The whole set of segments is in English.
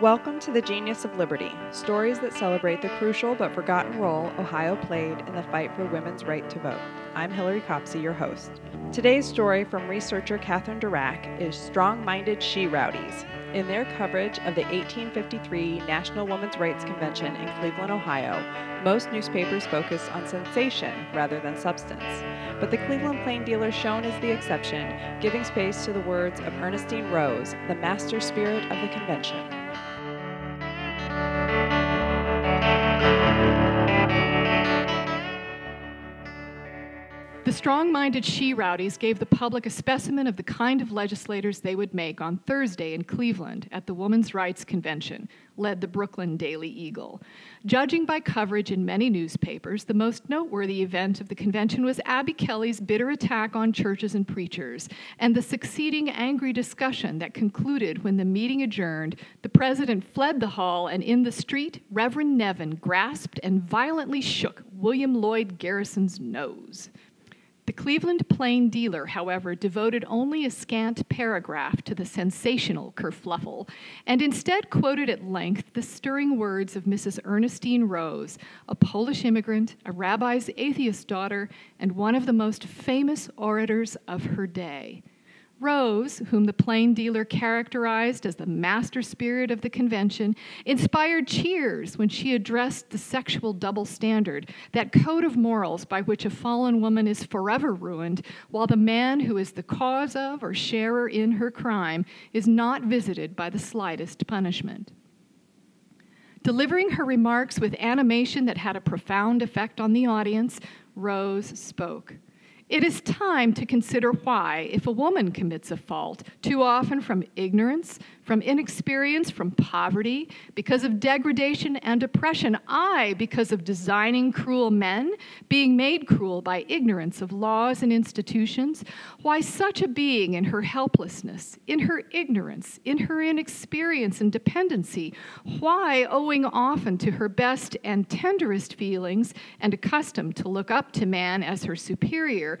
Welcome to the Genius of Liberty, stories that celebrate the crucial but forgotten role Ohio played in the fight for women's right to vote. I'm Hillary Copsey, your host. Today's story from researcher Catherine Dirac is Strong Minded She Rowdies. In their coverage of the 1853 National Women's Rights Convention in Cleveland, Ohio, most newspapers focus on sensation rather than substance. But the Cleveland Plain Dealer shone is the exception, giving space to the words of Ernestine Rose, the master spirit of the convention. The strong minded she rowdies gave the public a specimen of the kind of legislators they would make on Thursday in Cleveland at the Women's Rights Convention, led the Brooklyn Daily Eagle. Judging by coverage in many newspapers, the most noteworthy event of the convention was Abby Kelley's bitter attack on churches and preachers, and the succeeding angry discussion that concluded when the meeting adjourned. The president fled the hall, and in the street, Reverend Nevin grasped and violently shook William Lloyd Garrison's nose. The Cleveland Plain Dealer, however, devoted only a scant paragraph to the sensational kerfluffle, and instead quoted at length the stirring words of Mrs. Ernestine Rose, a Polish immigrant, a rabbi's atheist daughter, and one of the most famous orators of her day. Rose, whom the plain dealer characterized as the master spirit of the convention, inspired cheers when she addressed the sexual double standard, that code of morals by which a fallen woman is forever ruined, while the man who is the cause of or sharer in her crime is not visited by the slightest punishment. Delivering her remarks with animation that had a profound effect on the audience, Rose spoke. It is time to consider why, if a woman commits a fault, too often from ignorance, from inexperience, from poverty, because of degradation and oppression, I, because of designing cruel men, being made cruel by ignorance of laws and institutions, why such a being in her helplessness, in her ignorance, in her inexperience and dependency, why, owing often to her best and tenderest feelings and accustomed to look up to man as her superior,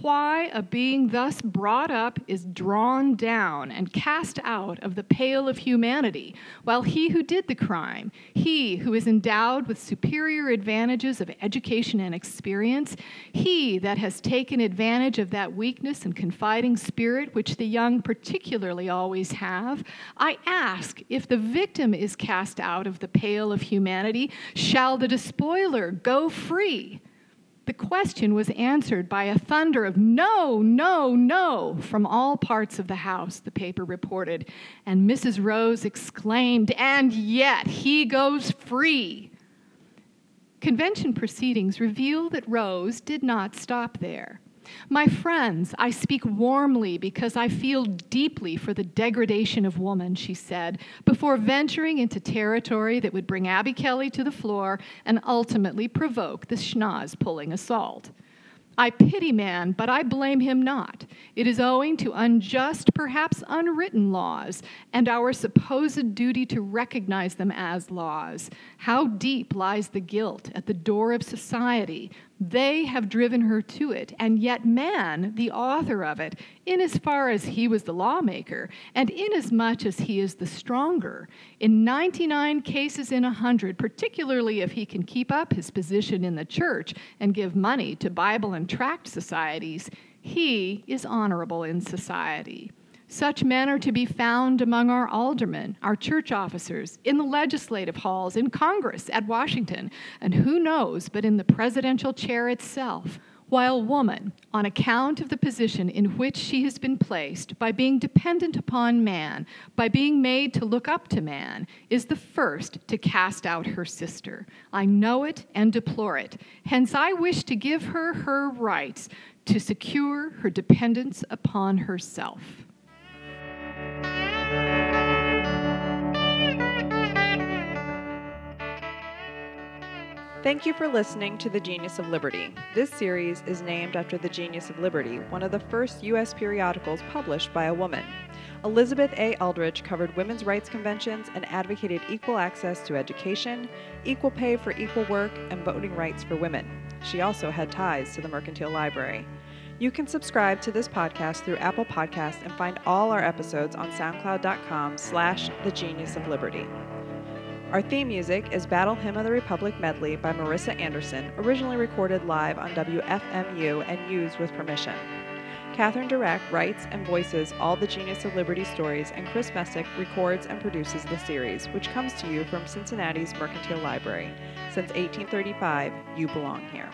why a being thus brought up is drawn down and cast out of the pale of humanity, while he who did the crime, he who is endowed with superior advantages of education and experience, he that has taken advantage of that weakness and confiding spirit which the young particularly always have, I ask if the victim is cast out of the pale of humanity, shall the despoiler go free? The question was answered by a thunder of no, no, no from all parts of the house, the paper reported. And Mrs. Rose exclaimed, And yet he goes free. Convention proceedings reveal that Rose did not stop there. My friends, I speak warmly because I feel deeply for the degradation of woman, she said, before venturing into territory that would bring Abby Kelley to the floor and ultimately provoke the schnoz pulling assault. I pity man, but I blame him not. It is owing to unjust, perhaps unwritten laws, and our supposed duty to recognize them as laws. How deep lies the guilt at the door of society they have driven her to it, and yet man, the author of it, in as far as he was the lawmaker, and in as much as he is the stronger, in 99 cases in a 100, particularly if he can keep up his position in the church and give money to Bible and tract societies, he is honorable in society. Such men are to be found among our aldermen, our church officers, in the legislative halls, in Congress, at Washington, and who knows but in the presidential chair itself. While woman, on account of the position in which she has been placed, by being dependent upon man, by being made to look up to man, is the first to cast out her sister. I know it and deplore it. Hence, I wish to give her her rights to secure her dependence upon herself. Thank you for listening to The Genius of Liberty. This series is named after The Genius of Liberty, one of the first U.S. periodicals published by a woman. Elizabeth A. Aldrich covered women's rights conventions and advocated equal access to education, equal pay for equal work, and voting rights for women. She also had ties to the Mercantile Library. You can subscribe to this podcast through Apple Podcasts and find all our episodes on soundcloud.com slash the genius of liberty. Our theme music is Battle Hymn of the Republic Medley by Marisa Anderson, originally recorded live on WFMU and used with permission. Catherine Dirac writes and voices all the Genius of Liberty stories, and Chris Messick records and produces the series, which comes to you from Cincinnati's Mercantile Library. Since 1835, you belong here.